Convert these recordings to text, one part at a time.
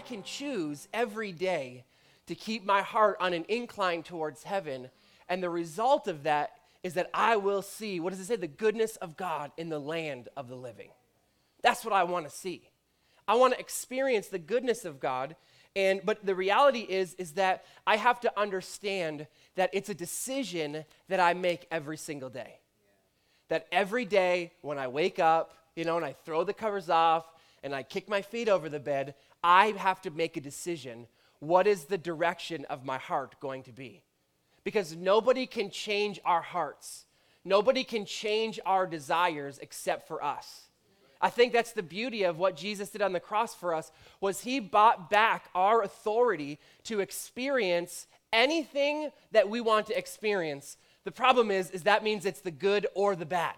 I can choose every day to keep my heart on an incline towards heaven. And the result of that is that I will see, what does it say? The goodness of God in the land of the living. That's what I want to see. I want to experience the goodness of God. And but the reality is is that I have to understand that it's a decision that I make every single day. That every day when I wake up, you know, and I throw the covers off and I kick my feet over the bed, I have to make a decision. What is the direction of my heart going to be? Because nobody can change our hearts. Nobody can change our desires except for us. I think that's the beauty of what Jesus did on the cross for us was he bought back our authority to experience anything that we want to experience. The problem is is that means it's the good or the bad.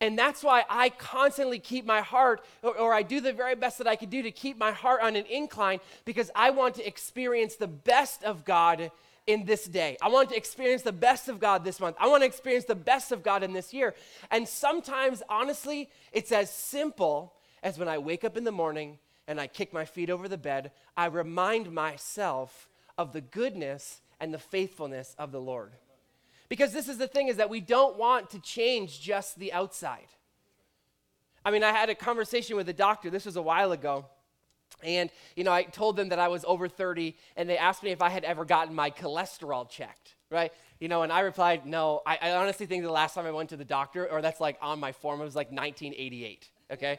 And that's why I constantly keep my heart, or, or, I do the very best that I can do to keep my heart on an incline because I want to experience the best of God in this day. I want to experience the best of God this month. I want to experience the best of God in this year. And sometimes, honestly, it's as simple as when I wake up in the morning and I kick my feet over the bed, I remind myself of the goodness and the faithfulness of the Lord. Because this is the thing is that we don't want to change just the outside. I mean, I had a conversation with a doctor, this was a while ago. And, you know, I told them that I was over 30, and they asked me if I had ever gotten my cholesterol checked, right? You know, and I replied, no. I, I honestly think the last time I went to the doctor, or that's like on my form, it was like 1988, okay?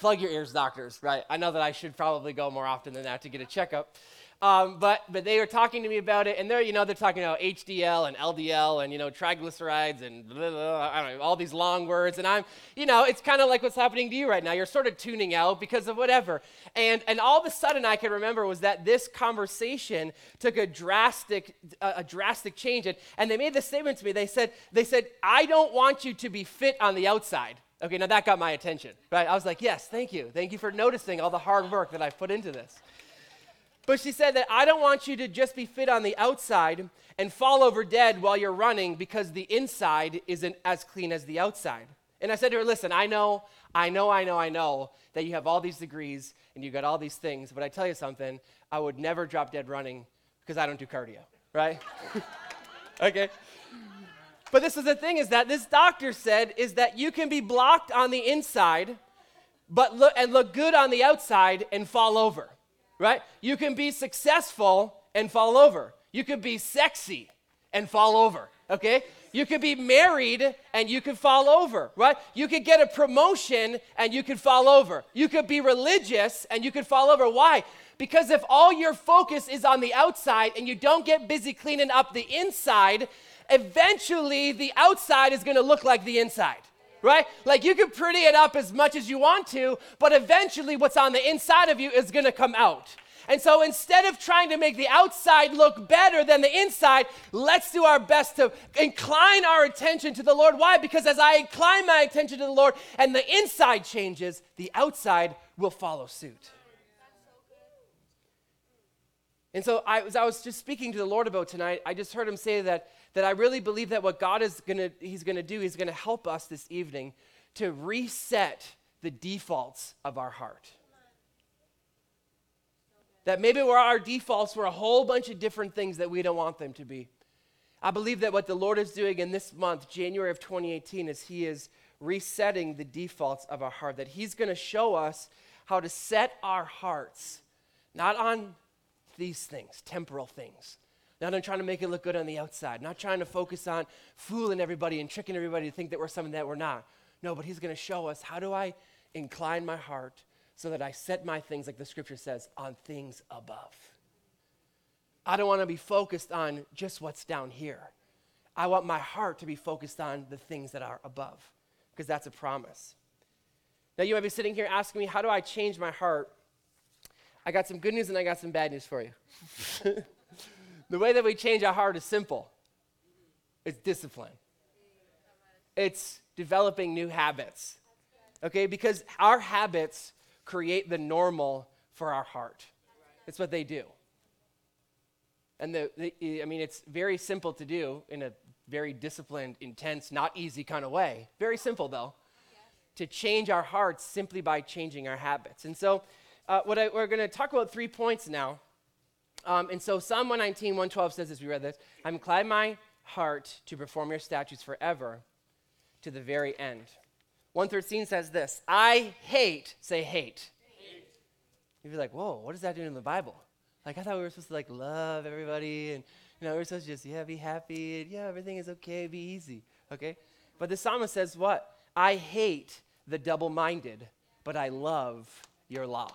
Plug your ears, doctors, right? I know that I should probably go more often than that to get a checkup. Um, but but they were talking to me about it, and they're you know they're talking about HDL and LDL and you know triglycerides and blah, blah, I don't know all these long words, and I'm you know it's kind of like what's happening to you right now. You're sort of tuning out because of whatever, and and all of a sudden I can remember was that this conversation took a drastic a drastic change, and, and they made this statement to me. They said they said I don't want you to be fit on the outside. Okay, now that got my attention, right? I was like, yes, thank you, thank you for noticing all the hard work that I've put into this. But she said that I don't want you to just be fit on the outside and fall over dead while you're running because the inside isn't as clean as the outside. And I said to her, listen, I know, I know, I know, I know that you have all these degrees and you got all these things, but I tell you something, I would never drop dead running because I don't do cardio, right? okay. But this is the thing is that this doctor said is that you can be blocked on the inside but look and look good on the outside and fall over right? You can be successful and fall over. You could be sexy and fall over, okay? You could be married and you could fall over, right? You could get a promotion and you could fall over. You could be religious and you could fall over. Why? Because if all your focus is on the outside and you don't get busy cleaning up the inside, eventually the outside is gonna look like the inside right? Like you can pretty it up as much as you want to, but eventually what's on the inside of you is going to come out. And so instead of trying to make the outside look better than the inside, let's do our best to incline our attention to the Lord. Why? Because as I incline my attention to the Lord and the inside changes, the outside will follow suit. And so I, as I was just speaking to the Lord about tonight, I just heard him say that that I really believe that what God is gonna, He's gonna do, He's gonna help us this evening to reset the defaults of our heart. That maybe where our defaults were a whole bunch of different things that we don't want them to be. I believe that what the Lord is doing in this month, January of 2018, is He is resetting the defaults of our heart. That He's going to show us how to set our hearts, not on these things, temporal things, not on trying to make it look good on the outside, not trying to focus on fooling everybody and tricking everybody to think that we're something that we're not. No, but He's going to show us how do I incline my heart so that I set my things, like the scripture says, on things above. I don't want to be focused on just what's down here. I want my heart to be focused on the things that are above, because that's a promise. Now, you might be sitting here asking me, how do I change my heart? I got some good news and I got some bad news for you. The way that we change our heart is simple it's discipline, it's developing new habits. Okay, because our habits create the normal for our heart. It's what they do. And the, the, I mean, it's very simple to do in a very disciplined, intense, not easy kind of way. Very simple, though, to change our hearts simply by changing our habits. And so, uh, what I, we're going to talk about three points now. Um, and so Psalm 119, 112 says this, we read this, I'm inclined my heart to perform your statutes forever to the very end. 113 says this, I hate, say hate. hate. You'd be like, whoa, what does that do in the Bible? Like, I thought we were supposed to like love everybody and, you know, we're supposed to just, yeah, be happy and yeah, everything is okay, be easy, okay? But the psalmist says what? I hate the double minded, but I love your law.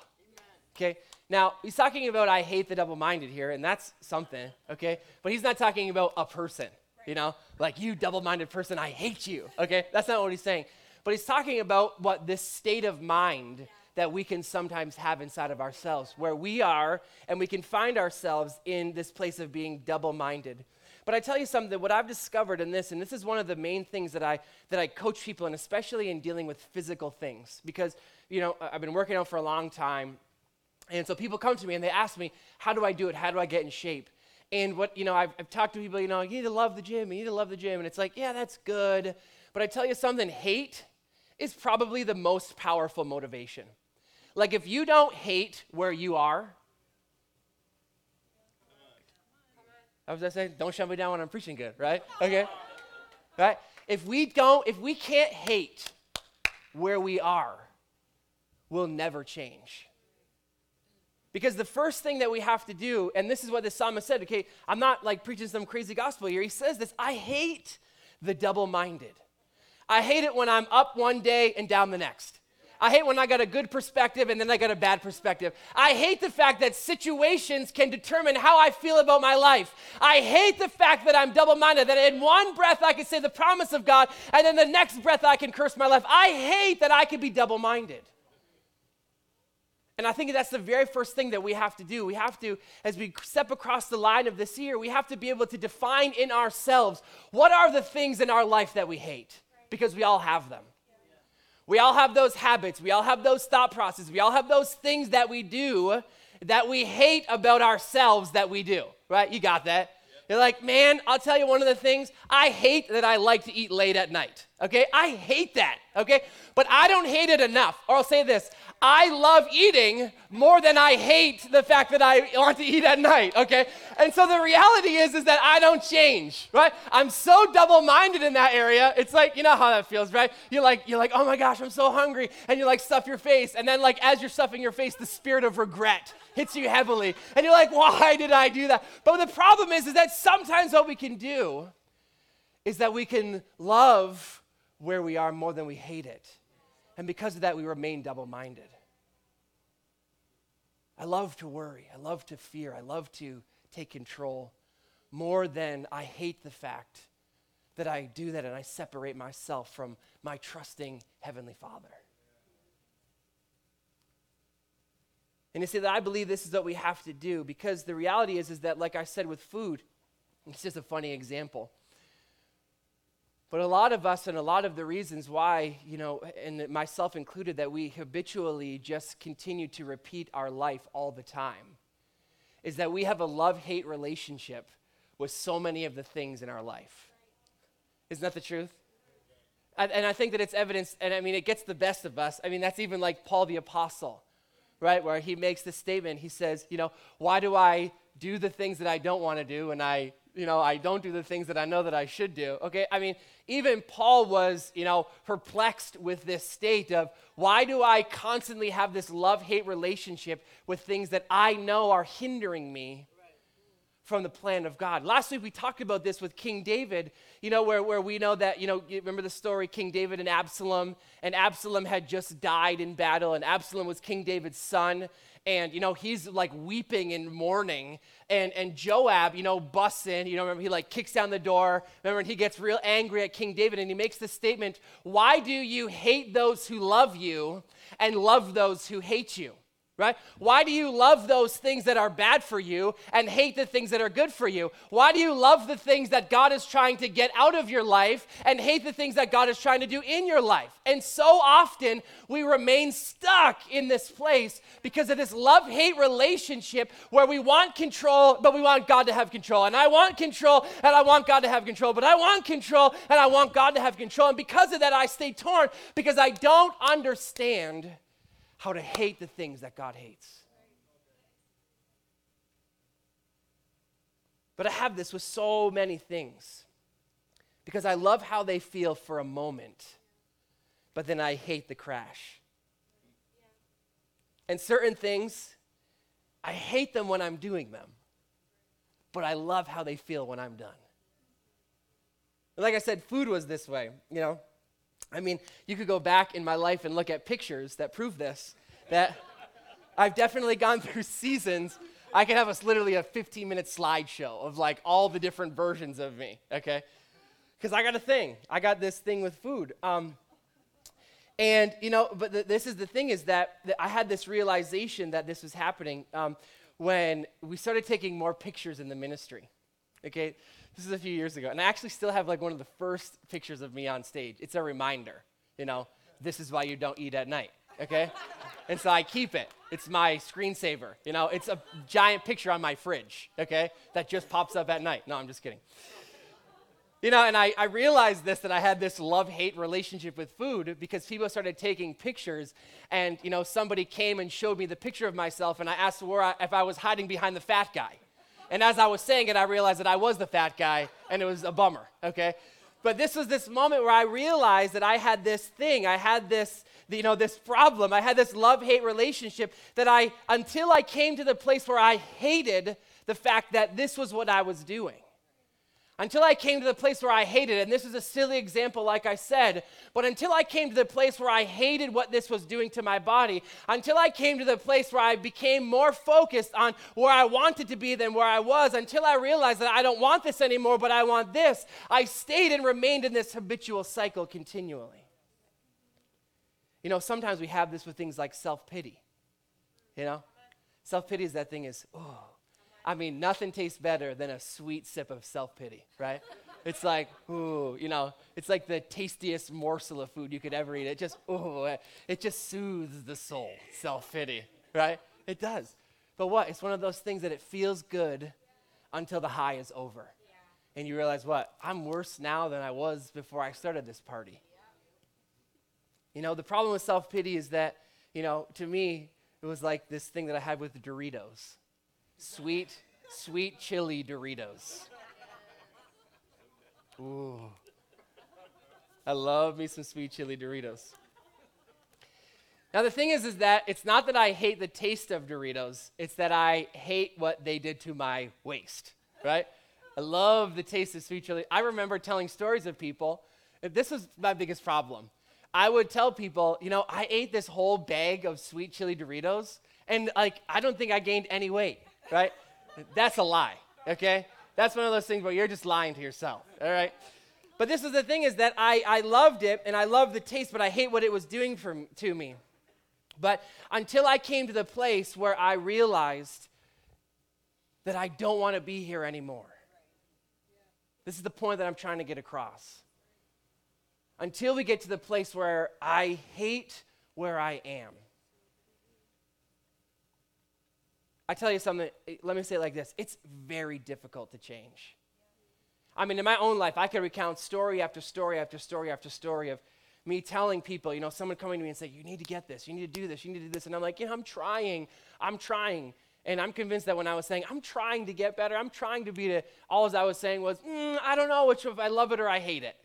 Okay? Now, he's talking about I hate the double minded here, and that's something, okay? But he's not talking about a person, you know? Like, you double minded person, I hate you, okay? That's not what he's saying. But he's talking about what this state of mind that we can sometimes have inside of ourselves, where we are and we can find ourselves in this place of being double minded. But I tell you something, what I've discovered in this, and this is one of the main things that I, that I coach people in, especially in dealing with physical things, because, you know, I've been working out for a long time. And so people come to me and they ask me, how do I do it? How do I get in shape? And what, you know, I've, I've talked to people, you know, you need to love the gym, you need to love the gym. And it's like, yeah, that's good. But I tell you something, hate is probably the most powerful motivation. Like, if you don't hate where you are, I was I saying? Don't shut me down when I'm preaching good, right? Okay. Right? If we don't, if we can't hate where we are, we'll never change. Because the first thing that we have to do, and this is what the psalmist said, okay, I'm not like preaching some crazy gospel here. He says this I hate the double minded. I hate it when I'm up one day and down the next. I hate when I got a good perspective and then I got a bad perspective. I hate the fact that situations can determine how I feel about my life. I hate the fact that I'm double minded, that in one breath I can say the promise of God, and then the next breath I can curse my life. I hate that I can be double minded. And I think that's the very first thing that we have to do. We have to, as we step across the line of this year, we have to be able to define in ourselves what are the things in our life that we hate, because we all have them. We all have those habits. We all have those thought processes. We all have those things that we do that we hate about ourselves that we do, right? You got that. You're like, man, I'll tell you one of the things. I hate that I like to eat late at night. Okay? I hate that. Okay? But I don't hate it enough. Or I'll say this I love eating more than I hate the fact that I want to eat at night, okay? And so the reality is is that I don't change, right? I'm so double-minded in that area. It's like, you know how that feels, right? You're like you're like, "Oh my gosh, I'm so hungry." And you like stuff your face, and then like as you're stuffing your face, the spirit of regret hits you heavily. And you're like, "Why did I do that?" But the problem is is that sometimes what we can do is that we can love where we are more than we hate it. And because of that, we remain double minded. I love to worry. I love to fear. I love to take control more than I hate the fact that I do that and I separate myself from my trusting Heavenly Father. And you see that I believe this is what we have to do because the reality is, is that, like I said with food, it's just a funny example. But a lot of us, and a lot of the reasons why, you know, and myself included, that we habitually just continue to repeat our life all the time, is that we have a love hate relationship with so many of the things in our life. Isn't that the truth? And, I think that it's evidence, and I mean, it gets the best of us. I mean, that's even like Paul the Apostle, right? Where he makes this statement. He says, you know, why do I do the things that I don't want to do and I you know, I don't do the things that I know that I should do. Okay, I mean, even Paul was, you know, perplexed with this state of why do I constantly have this love hate relationship with things that I know are hindering me from the plan of God. Last week we talked about this with King David, you know, where, where we know that, you know, you remember the story King David and Absalom, and Absalom had just died in battle, and Absalom was King David's son, and you know he's like weeping and mourning. And and joab you know busts in you know remember he like kicks down the door. Remember and he gets real angry at king david and he makes the statement why do you hate those who love you and love those who hate you right? Why do you love those things that are bad for you and hate the things that are good for you? Why do you love the things that God is trying to get out of your life and hate the things that God is trying to do in your life? And so often we remain stuck in this place because of this love hate relationship where we want control, but we want God to have control. And I want control and I want God to have control, but I want control and I want God to have control. And because of that, I stay torn because I don't understand how to hate the things that God hates. But I have this with so many things because I love how they feel for a moment, but then I hate the crash. And certain things, I hate them when I'm doing them, but I love how they feel when I'm done. And like I said, food was this way, you know. I mean, you could go back in my life and look at pictures that prove this, that I've definitely gone through seasons. I could have a, literally a 15 minute slideshow of like all the different versions of me, okay? Because I got a thing. I got this thing with food. Um, and, you know, but the, this is the thing is that, that, I had this realization that this was happening um, when we started taking more pictures in the ministry. Okay, this is a few years ago. And I actually still have like one of the first pictures of me on stage. It's a reminder, you know, this is why you don't eat at night. Okay? and so I keep it. It's my screensaver. You know, it's a giant picture on my fridge, okay, that just pops up at night. No, I'm just kidding. You know, and I, I realized this that I had this love hate relationship with food because people started taking pictures, and, you know, somebody came and showed me the picture of myself, and I asked where I, if I was hiding behind the fat guy. And as I was saying it, I realized that I was the fat guy, and it was a bummer, okay? But this was this moment where I realized that I had this thing, I had this, you know, this problem, I had this love hate relationship that I, until I came to the place where I hated the fact that this was what I was doing until I came to the place where I hated and this is a silly example, like I said, but until I came to the place where I hated what this was doing to my body, until I came to the place where I became more focused on where I wanted to be than where I was, until I realized that I don't want this anymore, but I want this, I stayed and remained in this habitual cycle continually. You know, sometimes we have this with things like self pity. You know, self pity is that thing is, oh, I mean, nothing tastes better than a sweet sip of self pity, right? It's like, ooh, you know, it's like the tastiest morsel of food you could ever eat. It just, ooh, it just soothes the soul, self pity, right? It does. But what? It's one of those things that it feels good until the high is over. And you realize what? I'm worse now than I was before I started this party. You know, the problem with self pity is that, you know, to me, it was like this thing that I had with Doritos sweet, sweet chili Doritos. Ooh. I love me some sweet chili Doritos. Now the thing is is that it's not that I hate the taste of Doritos, it's that I hate what they did to my waist, right? I love the taste of sweet chili. I remember telling stories of people. This was my biggest problem. I would tell people, you know, I ate this whole bag of sweet chili Doritos and like I don't think I gained any weight right? That's a lie, okay? That's one of those things where you're just lying to yourself, all right? But this is the thing is that I, I loved it and I loved the taste, but I hate what it was doing for, to me. But until I came to the place where I realized that I don't want to be here anymore. This is the point that I'm trying to get across. Until we get to the place where I hate where I am. I tell you something, eh, let me say it like this it's very difficult to change. I mean, in my own life, I could recount story after story after story after story of me telling people, you know, someone coming to me and saying, You need to get this, you need to do this, you need to do this. And I'm like, Yeah, I'm trying, I'm trying. And I'm convinced that when I was saying, I'm trying to get better, I'm trying to be to, all as I was saying was, mm, I don't know which if I love it or I hate it.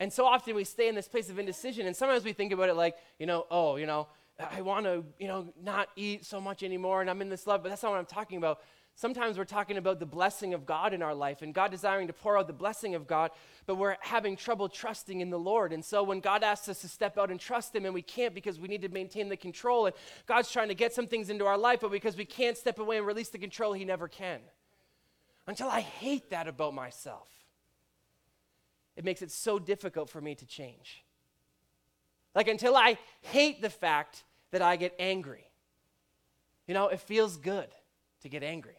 And so often we stay in this place of indecision. And sometimes we think about it like, you know, oh, you know, I want to, you know, not eat so much anymore and I'm in this love, but that's not what I'm talking about. Sometimes we're talking about the blessing of God in our life and God desiring to pour out the blessing of God, but we're having trouble trusting in the Lord. And so when God asks us to step out and trust Him, and we can't because we need to maintain the control, and God's trying to get some things into our life, but because we can't step away and release the control, He never can. Until I hate that about myself, it makes it so difficult for me to change. Like until I hate the fact that I get angry. You know, it feels good to get angry.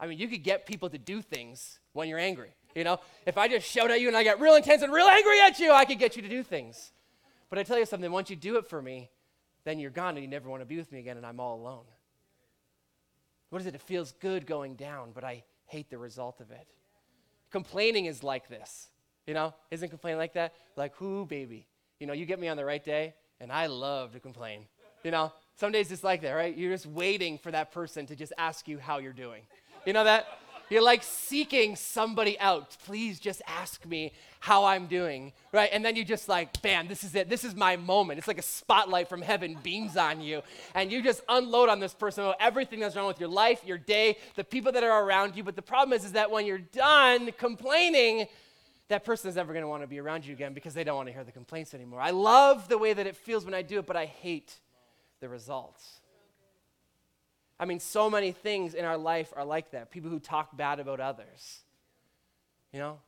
I mean, you could get people to do things when you're angry. You know, if I just shout at you and I get real intense and real angry at you, I could get you to do things. But I tell you something, once you do it for me, then you're gone and you never want to be with me again and I'm all alone. What is it? It feels good going down, but I hate the result of it. Complaining is like this. You know, isn't complaining like that? Like, whoo, baby. You know, you get me on the right day, And I love to complain. You know, some days it's like that, right? You're just waiting for that person to just ask you how you're doing. You know that? You're like seeking somebody out. Please just ask me how I'm doing, right? And then you just like, bam, this is it. This is my moment. It's like a spotlight from heaven beams on you. And you just unload on this person about everything that's wrong with your life, your day, the people that are around you. But the problem is, is that when you're done complaining, that person is never going to want to be around you again because they don't want to hear the complaints anymore. I love the way that it feels when I do it, but I hate the results. I mean, so many things in our life are like that. People who talk bad about others. You know?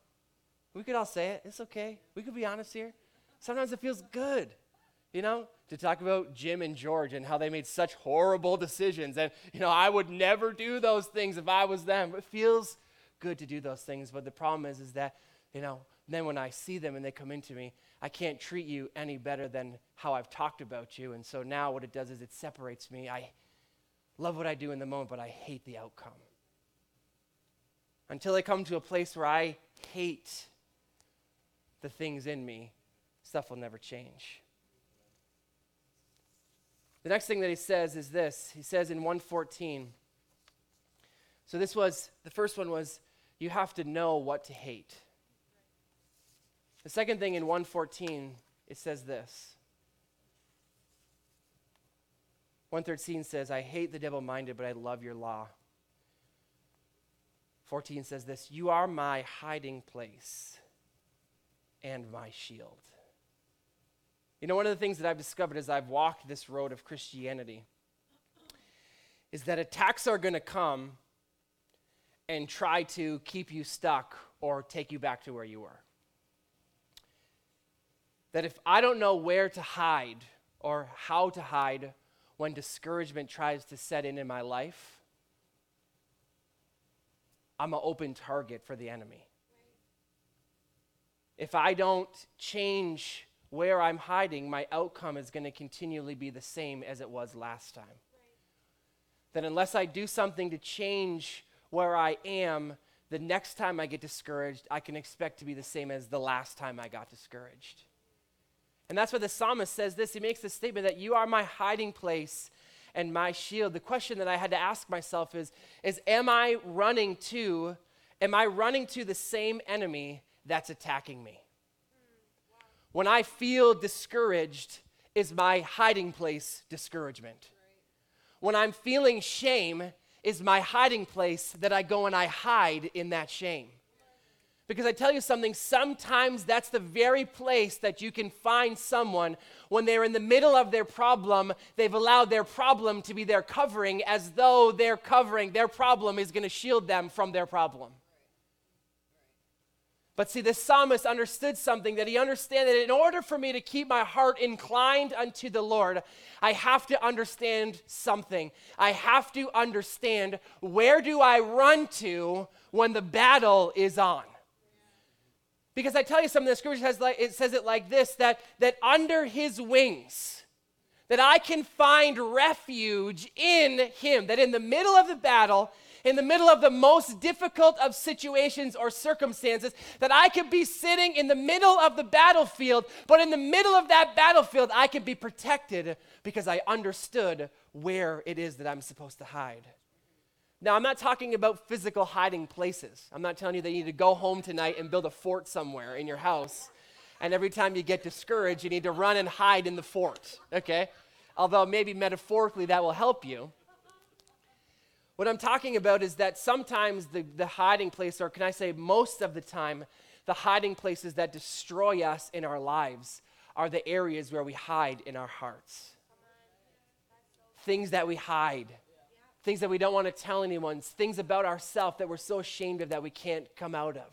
We could all say it. It's okay. We could be honest here. Sometimes it feels good, you know, to talk about Jim and George and how they made such horrible decisions. And, you know, I would never do those things if I was them. It feels good to do those things. But the problem is, is that, you know, then when I see them and they come into me, I can't treat you any better than how I've talked about you. And so now what it does is it separates me. I love what I do in the moment, but I hate the outcome. Until I come to a place where I hate the things in me, stuff will never change. The next thing that he says is this. He says in 114. So this was the first one was you have to know what to hate. The second thing in 114 it says this. 113 says, I hate the double minded, but I love your law. 14 says this You are my hiding place and my shield. You know, one of the things that I've discovered as I've walked this road of Christianity is that attacks are going to come and try to keep you stuck or take you back to where you were. That if I don't know where to hide or how to hide when discouragement tries to set in in my life, I'm an open target for the enemy. If I don't change where I'm hiding, my outcome is going to continually be the same as it was last time. That unless I do something to change where I am, the next time I get discouraged, I can expect to be the same as the last time I got discouraged. And that's why the psalmist says this. He makes the statement that you are my hiding place and my shield. The question that I had to ask myself is, is am I running to, am I running to the same enemy that's attacking me? When I feel discouraged, is my hiding place discouragement? When I'm feeling shame, is my hiding place that I go and I hide in that shame? Because I tell you something, sometimes that's the very place that you can find someone when they're in the middle of their problem. They've allowed their problem to be their covering as though their covering, their problem, is going to shield them from their problem. But see, the psalmist understood something that he understood that in order for me to keep my heart inclined unto the Lord, I have to understand something. I have to understand where do I run to when the battle is on. Because I tell you something, the scripture has like, it says it like this that, that under his wings, that I can find refuge in him, that in the middle of the battle, in the middle of the most difficult of situations or circumstances, that I could be sitting in the middle of the battlefield, but in the middle of that battlefield, I could be protected because I understood where it is that I'm supposed to hide. Now, I'm not talking about physical hiding places. I'm not telling you that you need to go home tonight and build a fort somewhere in your house. And every time you get discouraged, you need to run and hide in the fort, okay? Although maybe metaphorically that will help you. What I'm talking about is that sometimes the, the hiding place, or can I say most of the time, the hiding places that destroy us in our lives are the areas where we hide in our hearts. Things that we hide things that we don't want to tell anyone, things about ourselves that we're so ashamed of that we can't come out of.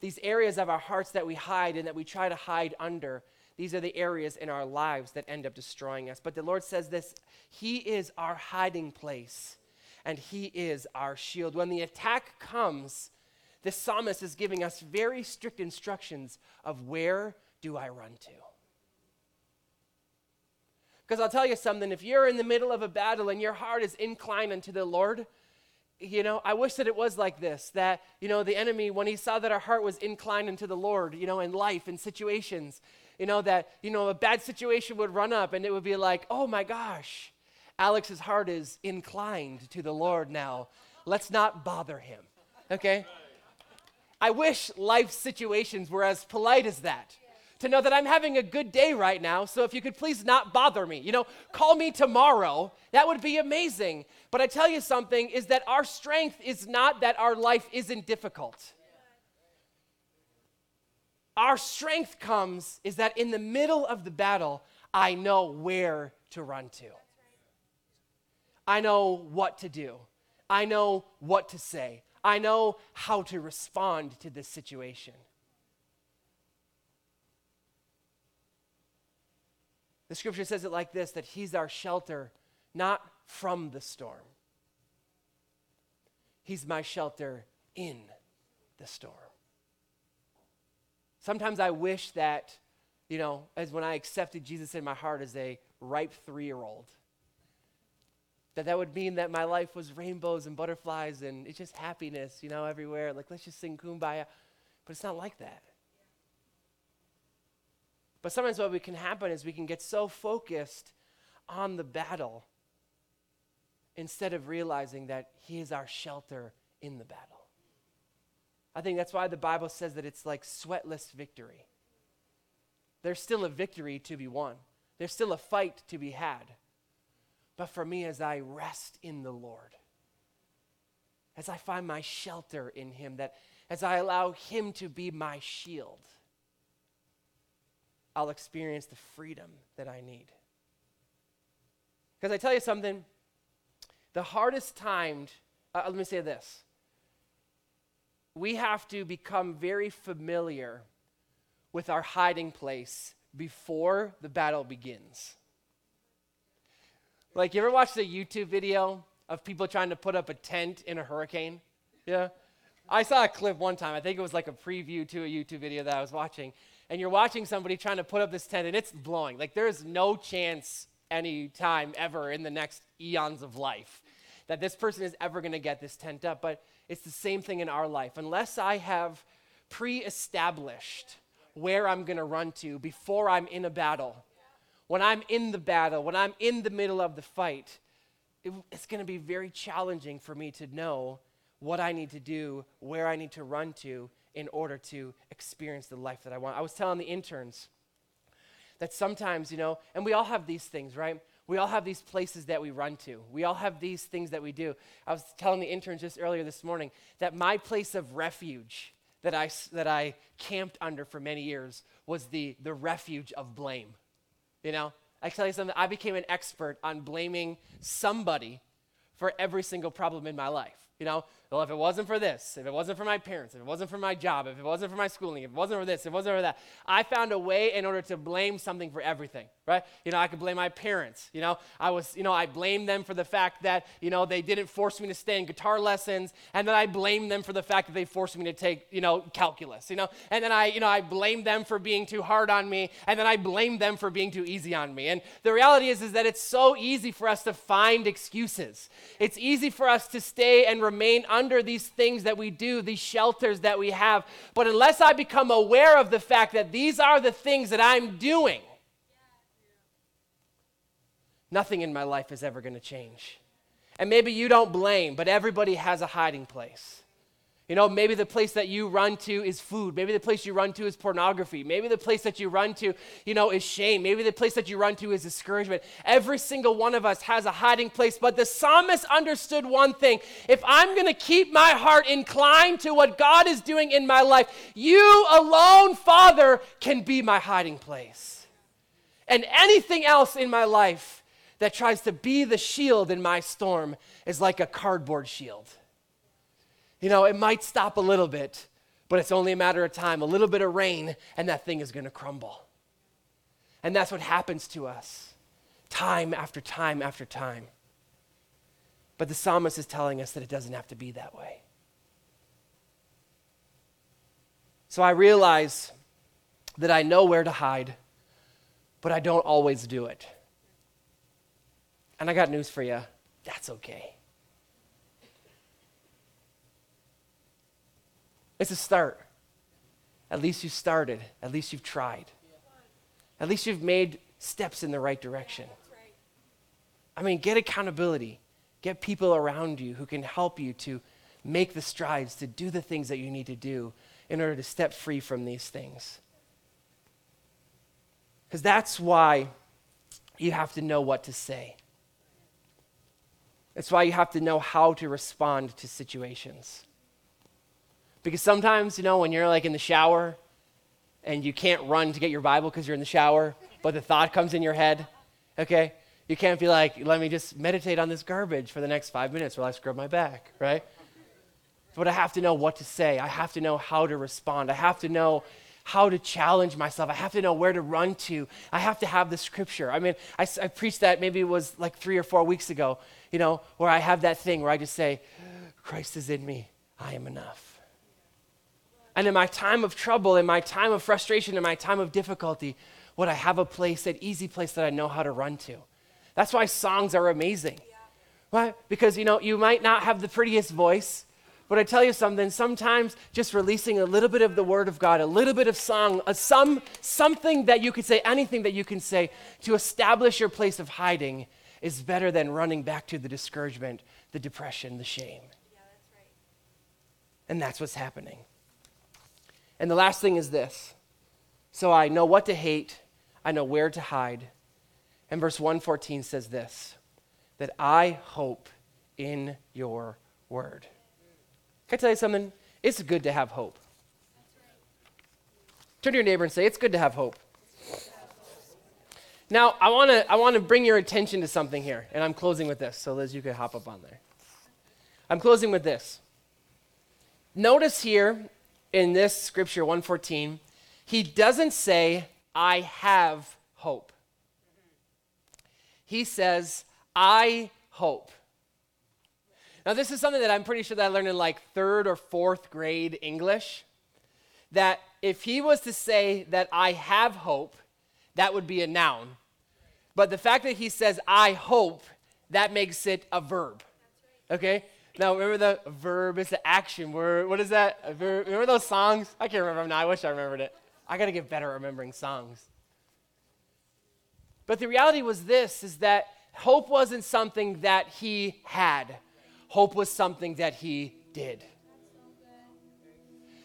These areas of our hearts that we hide and that we try to hide under, these are the areas in our lives that end up destroying us. But the Lord says this He is our hiding place and He is our shield. When the attack comes, the psalmist is giving us very strict instructions of where do I run to? Because I'll tell you something if you're in the middle of a battle and your heart is inclined unto the Lord, you know, I wish that it was like this that, you know, the enemy, when he saw that our heart was inclined into the Lord, you know, in life, in situations, you know, that, you know, a bad situation would run up and it would be like, oh my gosh, Alex's heart is inclined to the Lord now. Let's not bother him. Okay? I wish life situations were as polite as that. To know that I'm having a good day right now, so if you could please not bother me, you know, call me tomorrow, that would be amazing. But I tell you something is that our strength is not that our life isn't difficult. Our strength comes is that in the middle of the battle, I know where to run to. I know what to do. I know what to say. I know how to respond to this situation. The scripture says it like this that He's our shelter, not from the storm. He's my shelter in the storm. Sometimes I wish that, you know, as when I accepted Jesus in my heart as a ripe three year old, that that would mean that my life was rainbows and butterflies and it's just happiness, you know, everywhere. Like, let's just sing kumbaya. But it's not like that. But sometimes what we can happen is we can get so focused on the battle instead of realizing that He is our shelter in the battle. I think that's why the Bible says that it's like sweatless victory. There's still a victory to be won, there's still a fight to be had. But for me, as I rest in the Lord, as I find my shelter in Him, that as I allow Him to be my shield, I'll experience the freedom that I need. Because I tell you something, the hardest timed, uh, let me say this we have to become very familiar with our hiding place before the battle begins. Like, you ever watched a YouTube video of people trying to put up a tent in a hurricane? Yeah. I saw a clip one time. I think it was like a preview to a YouTube video that I was watching. And you're watching somebody trying to put up this tent and it's blowing. Like, there's no chance any time ever in the next eons of life that this person is ever going to get this tent up. But it's the same thing in our life. Unless I have pre established where I'm going to run to before I'm in a battle, when I'm in the battle, when I'm in the middle of the fight, it, it's going to be very challenging for me to know what I need to do, where I need to run to in order to experience the life that I want. I was telling the interns that sometimes, you know, and we all have these things, right? We all have these places that we run to. We all have these things that we do. I was telling the interns just earlier this morning that my place of refuge that I, that I camped under for many years was the, the refuge of blame. You know, I tell you something, I became an expert on blaming somebody for every single problem in my life. You know, well, if it wasn't for this, if it wasn't for my parents, if it wasn't for my job, if it wasn't for my schooling, if it wasn't for this, if it wasn't for that, I found a way in order to blame something for everything, right? You know, I could blame my parents. You know, I was, you know, I blamed them for the fact that, you know, they didn't force me to stay in guitar lessons, and then I blamed them for the fact that they forced me to take, you know, calculus, you know, and then I, you know, I blamed them for being too hard on me, and then I blamed them for being too easy on me. And the reality is, is that it's so easy for us to find excuses. It's easy for us to stay and remain under these things that we do, these shelters that we have. But unless I become aware of the fact that these are the things that I'm doing, nothing in my life is ever going to change. And maybe you don't blame, but everybody has a hiding place. You know, maybe the place that you run to is food. Maybe the place you run to is pornography. Maybe the place that you run to, you know, is shame. Maybe the place that you run to is discouragement. Every single one of us has a hiding place, but the psalmist understood one thing. If I'm going to keep my heart inclined to what God is doing in my life, you alone, Father, can be my hiding place. And anything else in my life that tries to be the shield in my storm is like a cardboard shield. You know, it might stop a little bit, but it's only a matter of time. A little bit of rain, and that thing is going to crumble. And that's what happens to us time after time after time. But the psalmist is telling us that it doesn't have to be that way. So I realize that I know where to hide, but I don't always do it. And I got news for you that's okay. It's a start. At least you started. At least you've tried. At least you've made steps in the right direction. I mean, get accountability. Get people around you who can help you to make the strides, to do the things that you need to do in order to step free from these things. Because that's why you have to know what to say. That's why you have to know how to respond to situations. Because sometimes, you know, when you're like in the shower and you can't run to get your Bible because you're in the shower, but the thought comes in your head, okay? You can't be like, let me just meditate on this garbage for the next five minutes while I scrub my back, right? But I have to know what to say. I have to know how to respond. I have to know how to challenge myself. I have to know where to run to. I have to have the scripture. I mean, I, I preached that maybe it was like three or four weeks ago, you know, where I have that thing where I just say, Christ is in me. I am enough. And in my time of trouble, in my time of frustration, in my time of difficulty, would I have a place, an easy place that I know how to run to? That's why songs are amazing. Yeah. Why? Because, you know, you might not have the prettiest voice, but I tell you something, sometimes just releasing a little bit of the word of God, a little bit of song, a, some, something that you could say, anything that you can say to establish your place of hiding is better than running back to the discouragement, the depression, the shame. Yeah, that's right. And that's what's happening. And the last thing is this. So I know what to hate, I know where to hide. And verse 114 says this that I hope in your word. Can I tell you something? It's good to have hope. Turn to your neighbor and say, It's good to have hope. Now, I want to I wanna bring your attention to something here, and I'm closing with this. So, Liz, you could hop up on there. I'm closing with this. Notice here in this scripture 114, he doesn't say, I have hope. He says, I hope. Now, this is something that I'm pretty sure that I learned in like third or fourth grade English. That if he was to say that I have hope, that would be a noun. But the fact that he says I hope, that makes it a verb. Okay? Now, remember the verb is the action word. What is that? Remember those songs? I can't remember now. I wish I remembered it. I got to get better at remembering songs. But the reality was this is that hope wasn't something that he had. Hope was something that he did.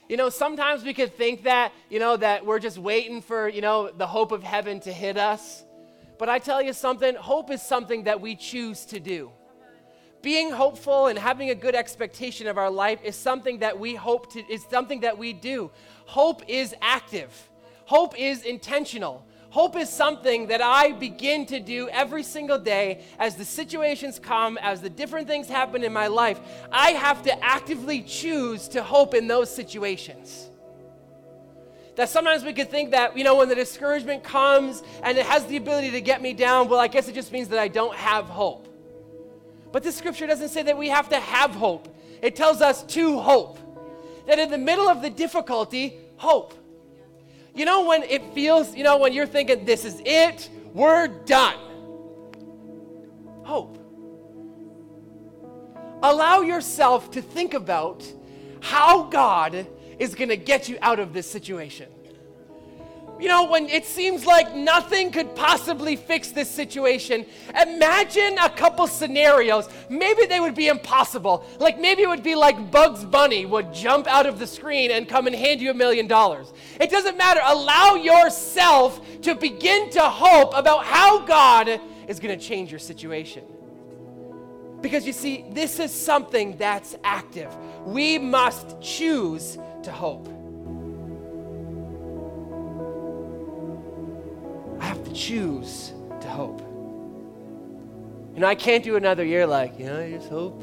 You know, sometimes we could think that, you know, that we're just waiting for, you know, the hope of heaven to hit us. But I tell you something, hope is something that we choose to do being hopeful and having a good expectation of our life is something that we hope to is something that we do. Hope is active. Hope is intentional. Hope is something that i begin to do every single day as the situations come as the different things happen in my life. I have to actively choose to hope in those situations. That sometimes we could think that, you know, when the discouragement comes and it has the ability to get me down, well, I guess it just means that I don't have hope. But this scripture doesn't say that we have to have hope, it tells us to hope. That in the middle of the difficulty, hope. You know, when it feels, you know, when you're thinking, this is it, we're done. Hope. Allow yourself to think about how God is going to get you out of this situation you know, when it seems like nothing could possibly fix this situation, imagine a couple scenarios. Maybe they would be impossible. Like maybe it would be like Bugs Bunny would jump out of the screen and come and hand you a million dollars. It doesn't matter. Allow yourself to begin to hope about how God is going to change your situation. Because you see, this is something that's active. We must choose to hope. Choose to hope. You know, I can't do another year like, you know, I just hope.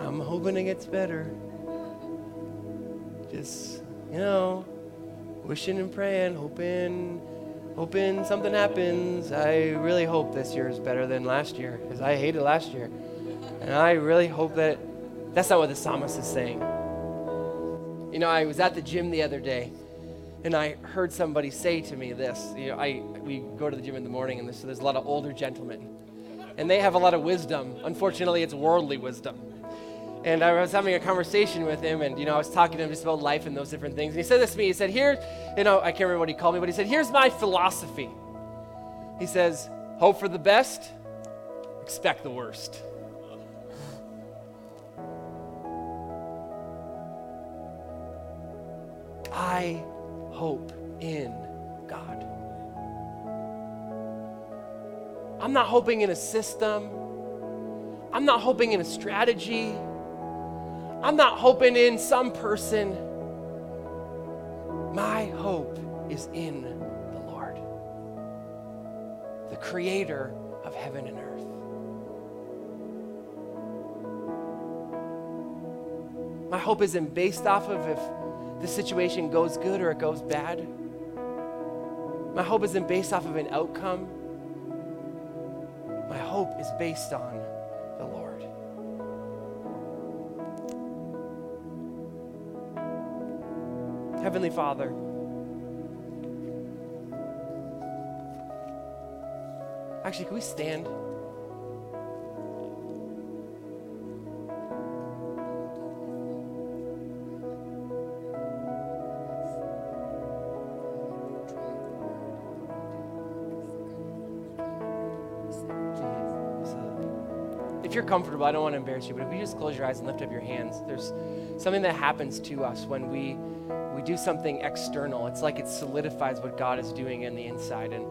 I'm hoping it gets better. Just, you know, wishing and praying, hoping, hoping something happens. I really hope this year is better than last year because I hated last year. And I really hope that that's not what the psalmist is saying. You know, I was at the gym the other day and I heard somebody say to me this. You know, I we go to the gym in the morning, and so there's a lot of older gentlemen, and they have a lot of wisdom. Unfortunately, it's worldly wisdom. And I was having a conversation with him, and you know, I was talking to him just about life and those different things. And he said this to me. He said, "Here, you know, I can't remember what he called me, but he said, here's my philosophy." He says, "Hope for the best, expect the worst." I hope in God. I'm not hoping in a system. I'm not hoping in a strategy. I'm not hoping in some person. My hope is in the Lord, the creator of heaven and earth. My hope isn't based off of if the situation goes good or it goes bad. My hope isn't based off of an outcome. My hope is based on the Lord. Heavenly Father, actually, can we stand? If you're comfortable, I don't want to embarrass you, but if you just close your eyes and lift up your hands, there's something that happens to us when we we do something external. It's like it solidifies what God is doing in the inside. And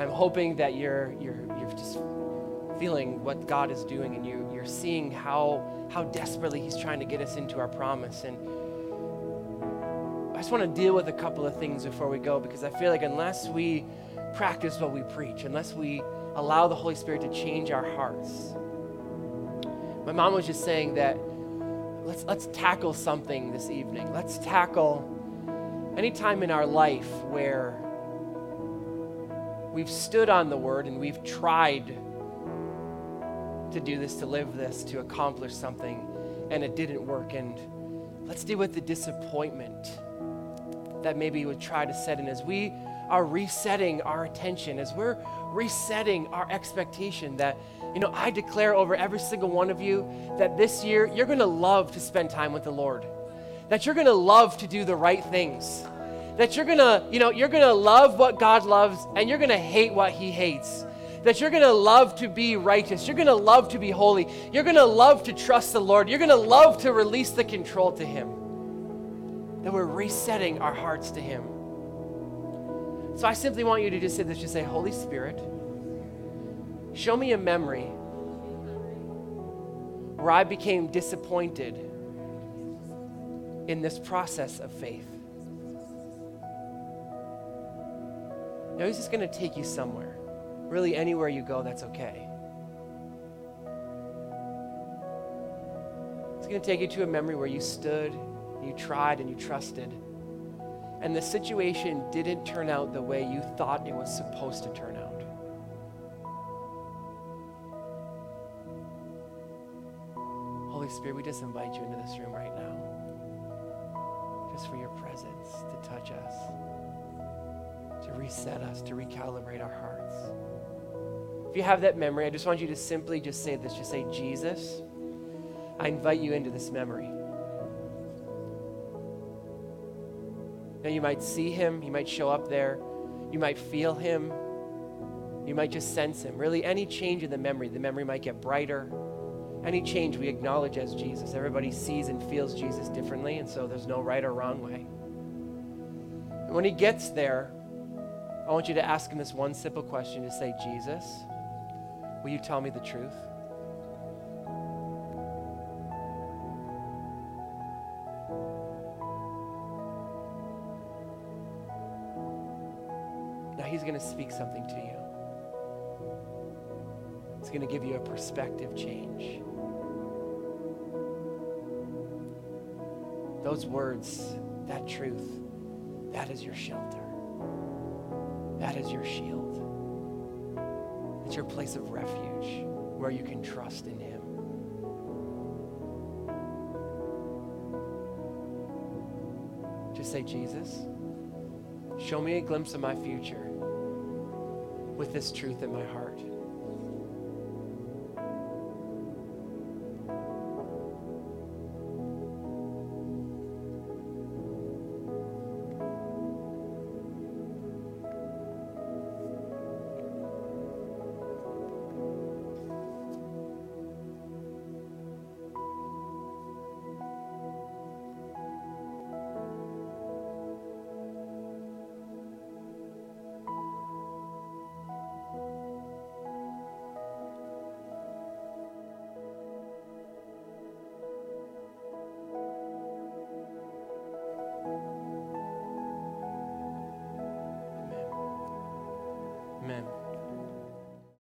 I'm hoping that you're you're you're just feeling what God is doing and you you're seeing how how desperately He's trying to get us into our promise. And I just want to deal with a couple of things before we go because I feel like unless we practice what we preach, unless we allow the Holy Spirit to change our hearts, my mom was just saying that let's, let's tackle something this evening. Let's tackle any time in our life where we've stood on the word and we've tried to do this, to live this, to accomplish something, and it didn't work. And let's deal with the disappointment that maybe would try to set in as we are resetting our attention, as we're resetting our expectation that you know, I declare over every single one of you that this year you're going to love to spend time with the Lord. That you're going to love to do the right things. That you're going to, you know, you're going to love what God loves and you're going to hate what he hates. That you're to love to be righteous. You're to love to be holy. You're to love to trust the Lord. You're to love to release the control to him. That we're resetting our hearts to him. So I simply want you to just say this, just say, Holy Spirit, Show me a memory where I became disappointed in this process of faith. Now, He's just going to take you somewhere. Really, anywhere you go, that's okay. It's going to take you to a memory where you stood, you tried, and you trusted. And the situation didn't turn out the way you thought it was supposed to turn out. Holy Spirit, we just invite you into this room right now. Just for your presence to touch us, to reset us, to recalibrate our hearts. If you have that memory, I just want you to simply just say this. Just say, Jesus, I invite you into this memory. Now, you might see him, you might show up there, you might feel him, you might just sense him. Really, any change in the memory, the memory might get brighter any change we acknowledge as Jesus. Everybody sees and feels Jesus differently, and so there's no right or wrong way. And when he gets there, I want you to ask him this one simple question to say, Jesus, will you tell me the truth? Speak something to you. It's going to give you a perspective change. Those words, that truth, that is your shelter. That is your shield. It's your place of refuge where you can trust in Him. Just say, Jesus, show me a glimpse of my future with this truth in my heart.